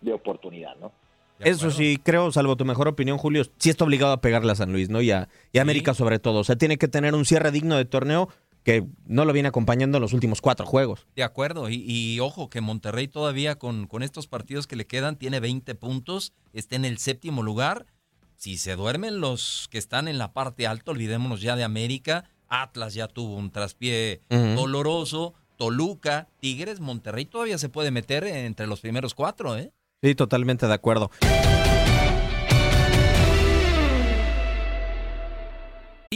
de oportunidad, ¿no? Eso sí, creo, salvo tu mejor opinión, Julio, sí está obligado a pegarle a San Luis, ¿no? Y a, y a América sobre todo. O sea, tiene que tener un cierre digno de torneo que no lo viene acompañando en los últimos cuatro juegos. De acuerdo, y, y ojo que Monterrey todavía con, con estos partidos que le quedan tiene 20 puntos, está en el séptimo lugar. Si se duermen los que están en la parte alta, olvidémonos ya de América, Atlas ya tuvo un traspié doloroso, Toluca, Tigres, Monterrey todavía se puede meter entre los primeros cuatro, ¿eh? Sí, totalmente de acuerdo.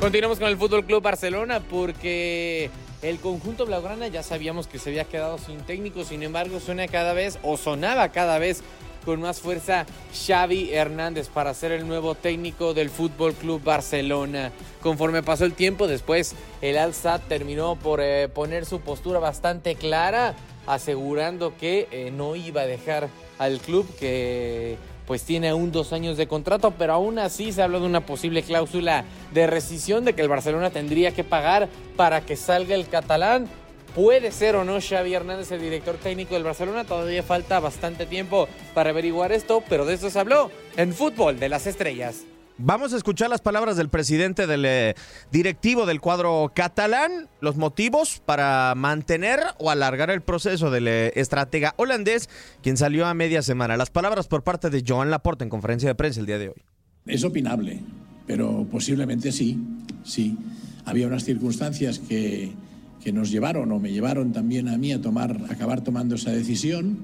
Continuamos con el Fútbol Club Barcelona porque el conjunto blaugrana ya sabíamos que se había quedado sin técnico, sin embargo suena cada vez o sonaba cada vez con más fuerza Xavi Hernández para ser el nuevo técnico del Fútbol Club Barcelona. Conforme pasó el tiempo, después el Al-Sadd terminó por eh, poner su postura bastante clara, asegurando que eh, no iba a dejar al club que pues tiene aún dos años de contrato, pero aún así se habla de una posible cláusula de rescisión de que el Barcelona tendría que pagar para que salga el catalán. Puede ser o no Xavi Hernández el director técnico del Barcelona, todavía falta bastante tiempo para averiguar esto, pero de esto se habló en Fútbol de las Estrellas. Vamos a escuchar las palabras del presidente del eh, directivo del cuadro catalán, los motivos para mantener o alargar el proceso del eh, estratega holandés, quien salió a media semana. Las palabras por parte de Joan Laporte en conferencia de prensa el día de hoy. Es opinable, pero posiblemente sí, sí. Había unas circunstancias que, que nos llevaron o me llevaron también a mí a tomar, acabar tomando esa decisión.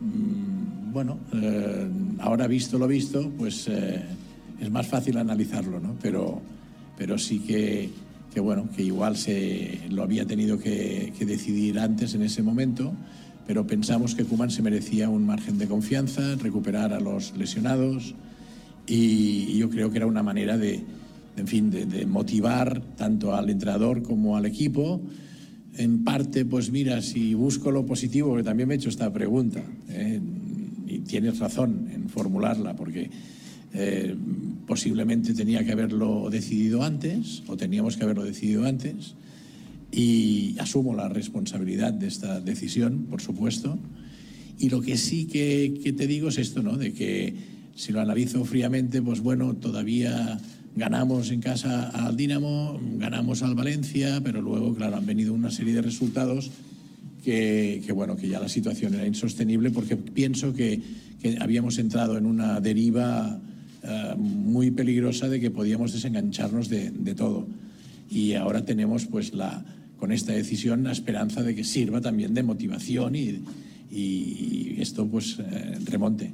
Mm, Bueno, eh, ahora visto lo visto, pues eh, es más fácil analizarlo, ¿no? Pero, pero sí que, que, bueno, que igual se lo había tenido que, que decidir antes en ese momento, pero pensamos que Kuman se merecía un margen de confianza, recuperar a los lesionados y yo creo que era una manera de, en fin, de, de motivar tanto al entrenador como al equipo. En parte, pues mira, si busco lo positivo, que también me he hecho esta pregunta, ¿eh? y tienes razón en formularla, porque eh, posiblemente tenía que haberlo decidido antes, o teníamos que haberlo decidido antes, y asumo la responsabilidad de esta decisión, por supuesto. Y lo que sí que, te digo es esto, ¿no? De que si lo analizo fríamente, pues bueno, todavía ganamos en casa al Dinamo, ganamos al Valencia, pero luego, claro, han venido una serie de resultados que, bueno, que ya la situación era insostenible porque pienso que habíamos entrado en una deriva uh, muy peligrosa de que podíamos desengancharnos de, de, todo. Y ahora tenemos, pues, la, con esta decisión, la esperanza de que sirva también de motivación y, y esto pues eh, remonte.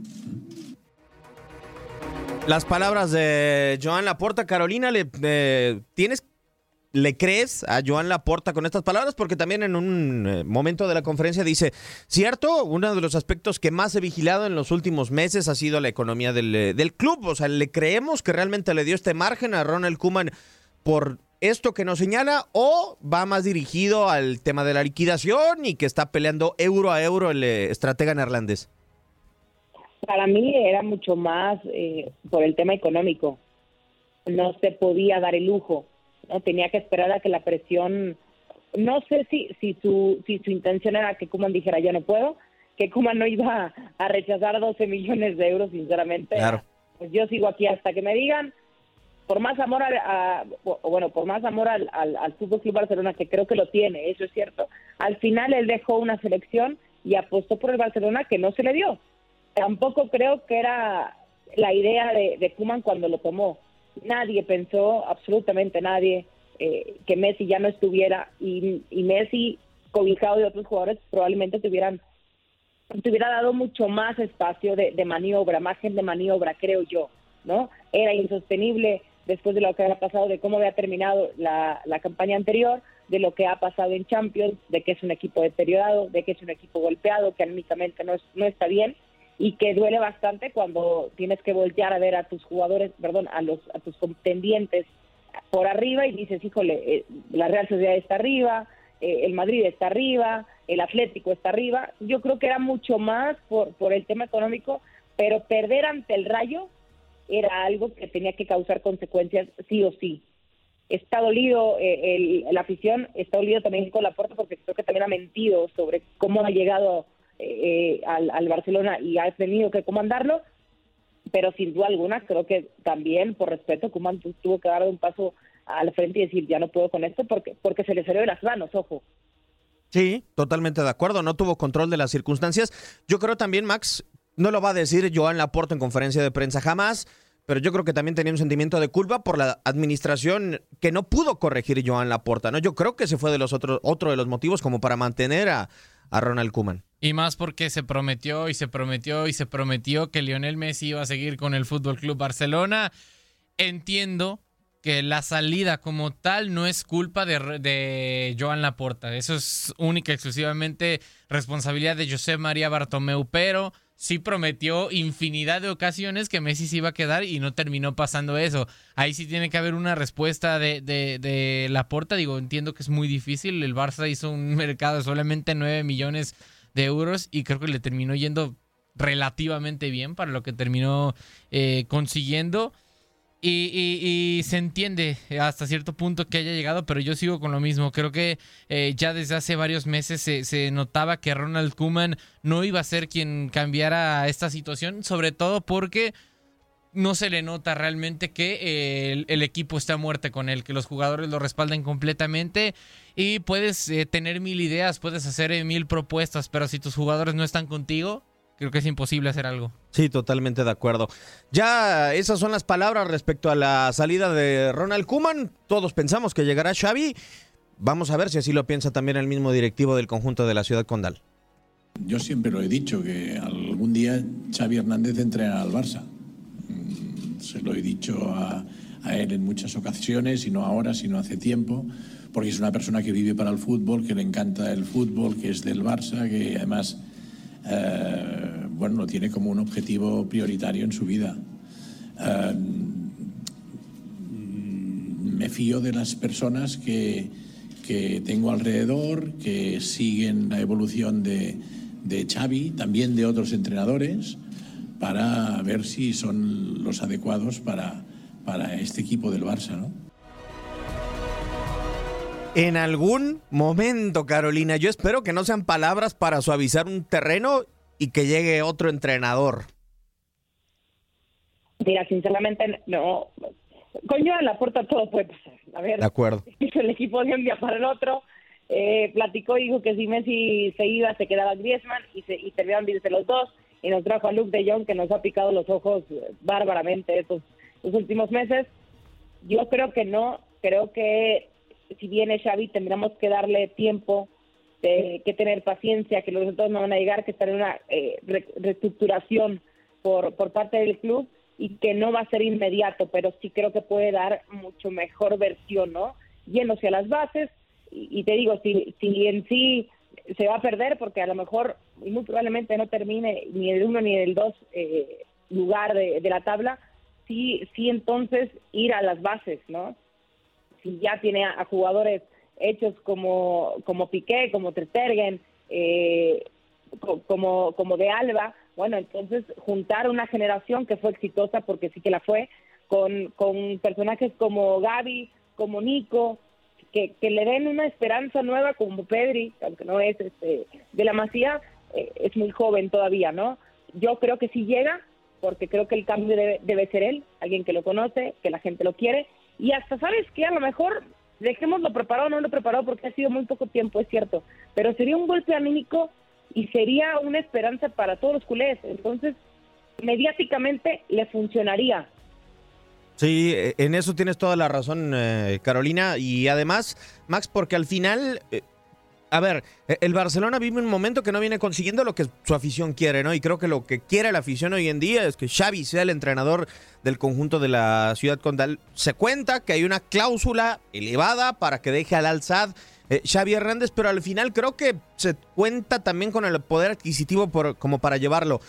Las palabras de Joan Laporta, Carolina, ¿le, eh, ¿tienes, ¿le crees a Joan Laporta con estas palabras? Porque también en un eh, momento de la conferencia dice, cierto, uno de los aspectos que más he vigilado en los últimos meses ha sido la economía del, eh, del club. O sea, ¿le creemos que realmente le dio este margen a Ronald Koeman por esto que nos señala o va más dirigido al tema de la liquidación y que está peleando euro a euro el eh, estratega neerlandés? Para mí era mucho más eh, por el tema económico. No se podía dar el lujo, no tenía que esperar a que la presión. No sé si si su si su intención era que Kuman dijera ya no puedo, que Kuman no iba a rechazar 12 millones de euros, sinceramente. Claro. Pues yo sigo aquí hasta que me digan por más amor al, a, o bueno, por más amor al, al, al Fútbol Club Barcelona, que creo que lo tiene, eso es cierto. Al final él dejó una selección y apostó por el Barcelona que no se le dio. Tampoco creo que era la idea de, de Kuman cuando lo tomó. Nadie pensó, absolutamente nadie, eh, que Messi ya no estuviera y, Messi, cobijado de otros jugadores, probablemente tuvieran te hubiera dado mucho más espacio de, de maniobra, margen de maniobra, creo yo, ¿no? Era insostenible después de lo que había pasado, de cómo había terminado la, la campaña anterior, de lo que ha pasado en Champions, de que es un equipo deteriorado, de que es un equipo golpeado, que anímicamente no, no está bien y que duele bastante cuando tienes que voltear a ver a tus jugadores, perdón, a los a tus contendientes por arriba y dices, híjole, eh, la Real Sociedad está arriba, eh, el Madrid está arriba, el Atlético está arriba. Yo creo que era mucho más por, por el tema económico, pero perder ante el Rayo era algo que tenía que causar consecuencias sí o sí. Está dolido eh, el, la afición, está dolido también con la puerta porque creo que también ha mentido sobre cómo ha llegado eh, al, Barcelona y ha tenido que comandarlo, pero sin duda alguna creo que también por respeto Kuman tuvo que dar un paso al frente y decir ya no puedo con esto porque porque se le salió de las manos, ojo. Sí, totalmente de acuerdo. No tuvo control de las circunstancias. Yo creo también, Max, no lo va a decir Joan Laporte en conferencia de prensa jamás, pero yo creo que también tenía un sentimiento de culpa por la administración que no pudo corregir Joan Laporta. ¿no? Yo creo que ese fue de los otros, otro de los motivos como para mantener a, a Ronald Koeman. Y más porque se prometió y se prometió y se prometió que Lionel Messi iba a seguir con el Fútbol Club Barcelona. Entiendo que la salida como tal no es culpa de, Joan Laporta. Eso es única exclusivamente responsabilidad de José María Bartomeu, pero sí prometió infinidad de ocasiones que Messi se iba a quedar y no terminó pasando eso. Ahí sí tiene que haber una respuesta de, de, de Laporta. Digo, entiendo que es muy difícil. El Barça hizo un mercado de solamente 9 millones de euros y creo que le terminó yendo relativamente bien para lo que terminó eh, consiguiendo. Y, se entiende hasta cierto punto que haya llegado, pero yo sigo con lo mismo. Creo que eh, ya desde hace varios meses se, se, notaba que Ronald Koeman no iba a ser quien cambiara esta situación, sobre todo porque no se le nota realmente que eh, el, el, equipo está a muerte con él, que los jugadores lo respaldan completamente y puedes eh, tener mil ideas, puedes hacer eh, mil propuestas, pero si tus jugadores no están contigo, creo que es imposible hacer algo. Sí, totalmente de acuerdo. Ya esas son las palabras respecto a la salida de Ronald Kuman. Todos pensamos que llegará Xavi. Vamos a ver si así lo piensa también el mismo directivo del conjunto de la ciudad condal. Yo siempre lo he dicho, que algún día Xavi Hernández entrenará al Barça. Se lo he dicho a, a él en muchas ocasiones, y no ahora, sino hace tiempo, porque es una persona que vive para el fútbol, que le encanta el fútbol, que es del Barça, que además eh, bueno, lo tiene como un objetivo prioritario en su vida. Eh, me fío de las personas que, que, tengo alrededor, que siguen la evolución de, de Xavi, también de otros entrenadores, para ver si son los adecuados para, para este equipo del Barça, ¿no? En algún momento, Carolina, yo espero que no sean palabras para suavizar un terreno y que llegue otro entrenador. Mira, sinceramente, no. Con Joan la puerta todo puede pasar. A ver, de acuerdo. <laughs> el equipo de un día para el otro. Eh, platicó y dijo que si Messi se iba, se quedaba Griezmann y, se, y terminaron de irse los dos. Y nos trajo a Luke de Jong, que nos ha picado los ojos bárbaramente estos últimos meses. Yo creo que no. Creo que si viene Xavi tendremos que darle tiempo eh, que tener paciencia, que los resultados no van a llegar, que estar en una eh, re- reestructuración por, por parte del club y que no va a ser inmediato, pero sí creo que puede dar mucho mejor versión, ¿no? Yéndose a las bases y, y te digo, si, si en sí se va a perder porque a lo mejor muy probablemente no termine ni el uno ni el dos eh, lugar de, la tabla, sí, sí entonces ir a las bases, ¿no? Si ya tiene a, jugadores hechos como, como Piqué, como Ter Stegen, eh, co- como, como de Alba, bueno, entonces juntar una generación que fue exitosa, porque sí que la fue, con, con personajes como Gaby, como Nico, que, que le den una esperanza nueva como Pedri, aunque no es este, de la Masía, eh, es muy joven todavía, ¿no? Yo creo que sí llega, porque creo que el cambio debe, debe ser él, alguien que lo conoce, que la gente lo quiere, y hasta, ¿sabes que A lo mejor dejémoslo preparado no lo preparado porque ha sido muy poco tiempo, es cierto, pero sería un golpe anímico y sería una esperanza para todos los culés, entonces mediáticamente le funcionaría. Sí, eh, en eso tienes toda la razón, eh, Carolina. Y además, Max, porque al final, eh, a ver, eh, el Barcelona vive un momento que no viene consiguiendo lo que su afición quiere, ¿no? Y creo que lo que quiere la afición hoy en día es que Xavi sea el entrenador del conjunto de la ciudad condal. Se cuenta que hay una cláusula elevada para que deje al Al-Sad eh, Xavi Hernández, pero al final creo que se cuenta también con el poder adquisitivo por, como para llevarlo.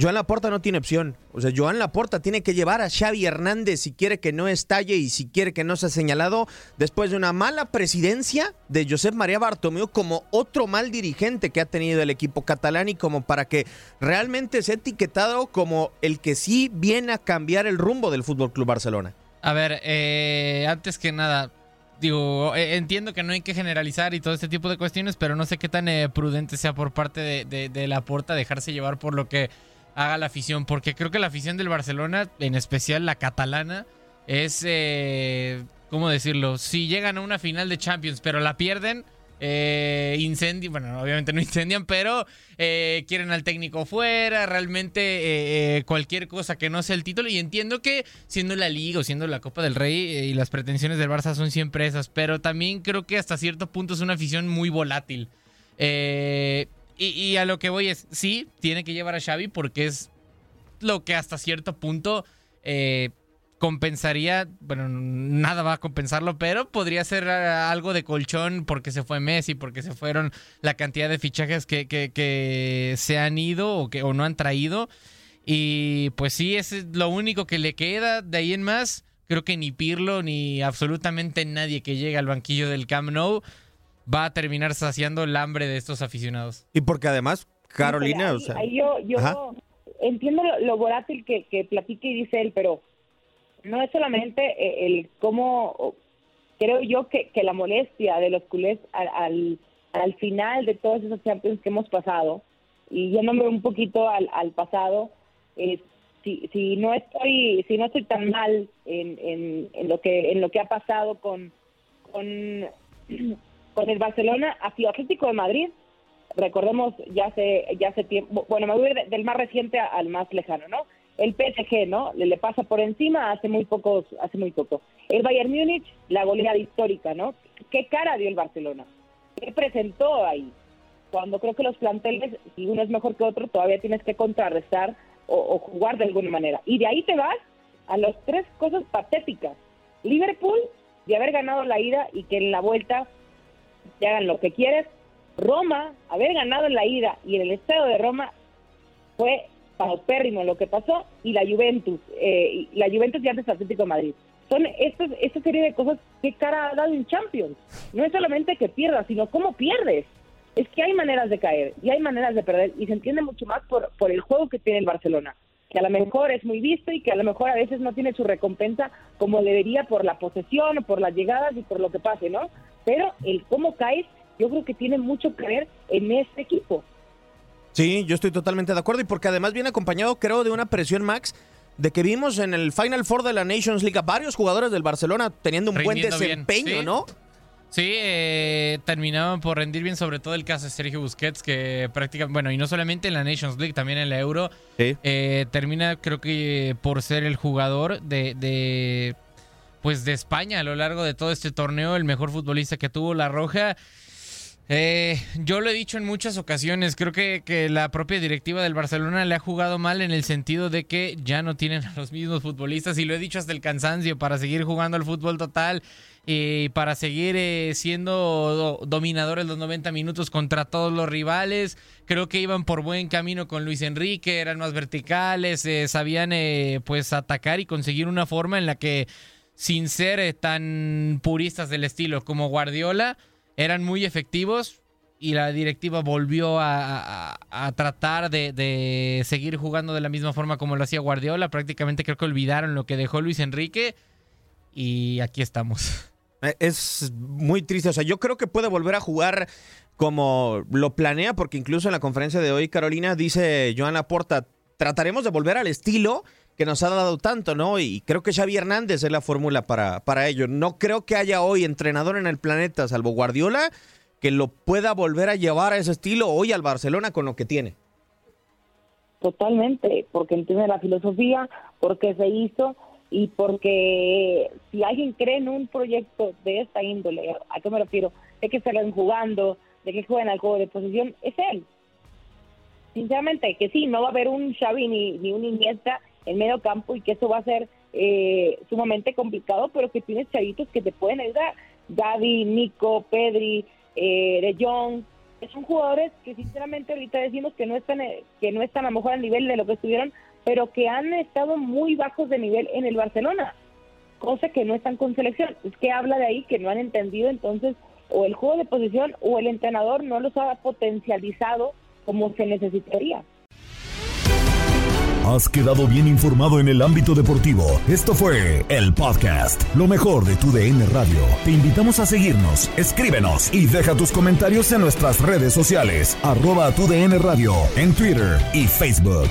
Joan Laporta no tiene opción. O sea, Joan Laporta tiene que llevar a Xavi Hernández si quiere que no estalle y si quiere que no sea señalado después de una mala presidencia de Josep María Bartomeu como otro mal dirigente que ha tenido el equipo catalán y como para que realmente sea etiquetado como el que sí viene a cambiar el rumbo del Fútbol Club Barcelona. A ver, eh, antes que nada, digo, eh, entiendo que no hay que generalizar y todo este tipo de cuestiones, pero no sé qué tan eh, prudente sea por parte de, de, de la porta dejarse llevar por lo que haga la afición, porque creo que la afición del Barcelona, en especial la catalana, es, eh, ¿cómo decirlo? Si llegan a una final de Champions, pero la pierden, eh, incendian, bueno, obviamente no <laughs> incendian, pero eh, quieren al técnico fuera, realmente eh, eh, cualquier cosa que no sea el título. Y entiendo que siendo la Liga o siendo la Copa del Rey eh, y las pretensiones del Barça son siempre esas, pero también creo que hasta cierto punto es una afición muy volátil. Eh, y, a lo que voy es, sí, tiene que llevar a Xavi porque es lo que hasta cierto punto eh, compensaría, bueno, nada va a compensarlo, pero podría ser ah, algo de colchón porque se fue Messi, porque se fueron la cantidad de fichajes que, que- que se han ido o, que, o no han traído. Y pues sí, es lo único que le queda. De ahí en más, creo que ni Pirlo ni absolutamente nadie que llegue al banquillo del Camp Nou va a terminar saciando el hambre de estos aficionados. Y porque además, Carolina, ahí, o sea, ahí yo, yo entiendo lo, lo volátil que, que platica y dice él, pero no es solamente eh, el cómo, creo yo que, que la molestia de los culés al, al, al final de todos esos Champions que hemos pasado, y yéndome un poquito al, al pasado, eh, si, si no estoy si no estoy tan mal en, en, en lo que en lo que ha pasado con con, <clears throat> con el Barcelona hacia Atlético de Madrid. Recordemos ya hace ya hace tiempo bueno me voy de- del más reciente al más lejano no el PSG no le, le pasa por encima hace muy pocos hace muy poco. El Bayern Múnich la goleada histórica no qué cara dio el Barcelona qué presentó ahí cuando creo que los planteles si uno es mejor que otro todavía tienes que contrarrestar o, o jugar de alguna manera. Y de ahí te vas a las tres cosas patéticas. Liverpool de haber ganado la ida y que en la vuelta te hagan lo que quieres. Roma, haber ganado en la ida y en el estadio de Roma fue paupérrimo lo que pasó y la Juventus, eh, y la Juventus y antes Atlético de Madrid. Son estos, esta serie de cosas que cara ha dado en Champions. No es solamente que pierdas, sino cómo pierdes. Es que hay maneras de caer y hay maneras de perder y se entiende mucho más por, por el juego que tiene el Barcelona, que a lo mejor es muy visto y que a lo mejor a veces no tiene su recompensa como debería por la posesión, por las llegadas y por lo que pase, ¿no? Pero el cómo caes, yo creo que tiene mucho que ver en este equipo. Sí, yo estoy totalmente de acuerdo y porque además viene acompañado, creo, de una presión, Max, de que vimos en el Final Four de la Nations League a varios jugadores del Barcelona teniendo un buen Rindiendo desempeño, sí. ¿no? Sí, eh, terminaban por rendir bien, sobre todo el caso de Sergio Busquets, que prácticamente, bueno, y no solamente en la Nations League, también en la Euro, eh, termina creo que por ser el jugador de, de, pues de España a lo largo de todo este torneo, el mejor futbolista que tuvo la Roja. Eh, yo lo he dicho en muchas ocasiones, creo que, que, la propia directiva del Barcelona le ha jugado mal en el sentido de que ya no tienen a los mismos futbolistas y lo he dicho hasta el cansancio para seguir jugando al fútbol total y para seguir eh, siendo dominadores los 90 minutos contra todos los rivales. Creo que iban por buen camino con Luis Enrique, eran más verticales, eh, sabían eh, pues atacar y conseguir una forma en la que sin ser tan puristas del estilo como Guardiola, eran muy efectivos y la directiva volvió a, tratar de, de, seguir jugando de la misma forma como lo hacía Guardiola. Prácticamente creo que olvidaron lo que dejó Luis Enrique y aquí estamos. Eh, es muy triste. O sea, yo creo que puede volver a jugar como lo planea, porque incluso en la conferencia de hoy, Carolina, dice Joana Porta, trataremos de volver al estilo que nos ha dado tanto, ¿no? Y creo que Xavi Hernández es la fórmula para, para ello. No creo que haya hoy entrenador en el planeta, salvo Guardiola, que lo pueda volver a llevar a ese estilo hoy al Barcelona con lo que tiene. Totalmente, porque entiende la filosofía, porque se hizo y porque si alguien cree en un proyecto de esta índole, ¿a qué me refiero? De que ven jugando, de que jueguen al juego de posición, es él. Sinceramente, que sí, no va a haber un Xavi ni, ni un Iniesta en medio campo y que eso va a ser eh, sumamente complicado, pero que tienes chavitos que te pueden ayudar. Gaby, Nico, Pedri, eh, De Jong, son jugadores que sinceramente ahorita decimos que no están eh, que no están a lo mejor al nivel de lo que estuvieron pero que han estado muy bajos de nivel en el Barcelona, cosa que no están con selección. Es que habla de ahí que no han entendido entonces o el juego de posición o el entrenador no los ha potencializado como se necesitaría. Has quedado bien informado en el ámbito deportivo. Esto fue el podcast, lo mejor de tu DN Radio. Te invitamos a seguirnos, escríbenos y deja tus comentarios en nuestras redes sociales, arroba tu DN Radio, en Twitter y Facebook.